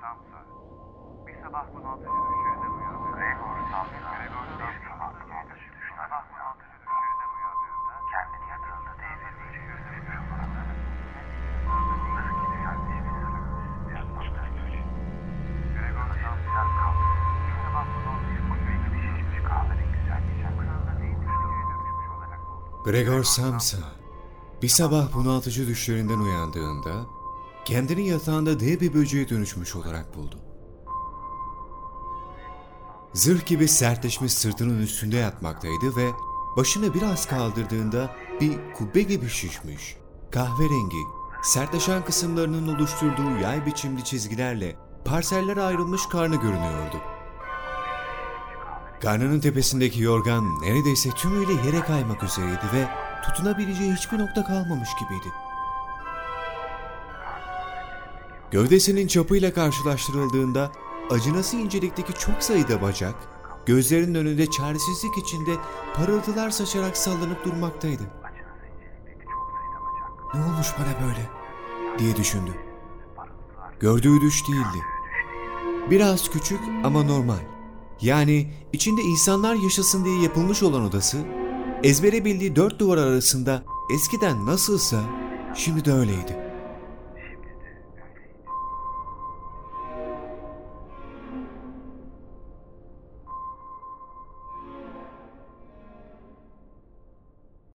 Samsa. Bir sabah bunaltıcı düşlerine. Gregor. Gregor uyandığında kendini görmüş olarak Zırh gibi sertmiş bir zırhın üstünde yatmakta. Gregor Samsa kalktı. Bir. Gregor bir sabah bunaltıcı düşlerinden uyandığında kendini yatağında dev bir böceğe dönüşmüş olarak buldu. Zırh gibi sertleşmiş sırtının üstünde yatmaktaydı ve başını biraz kaldırdığında bir kubbe gibi şişmiş, kahverengi, sertleşen kısımlarının oluşturduğu yay biçimli çizgilerle parsellere ayrılmış karnı görünüyordu. Karnının tepesindeki yorgan neredeyse tümüyle yere kaymak üzereydi ve tutunabileceği hiçbir nokta kalmamış gibiydi. Gövdesinin çapıyla karşılaştırıldığında acınası incelikteki çok sayıda bacak, gözlerinin önünde çaresizlik içinde parıltılar saçarak sallanıp durmaktaydı. Ne olmuş bana böyle? diye düşündü. Gördüğü düş değildi. Biraz küçük ama normal. Yani içinde insanlar yaşasın diye yapılmış olan odası, ezbere bildiği dört duvar arasında eskiden nasılsa şimdi de öyleydi.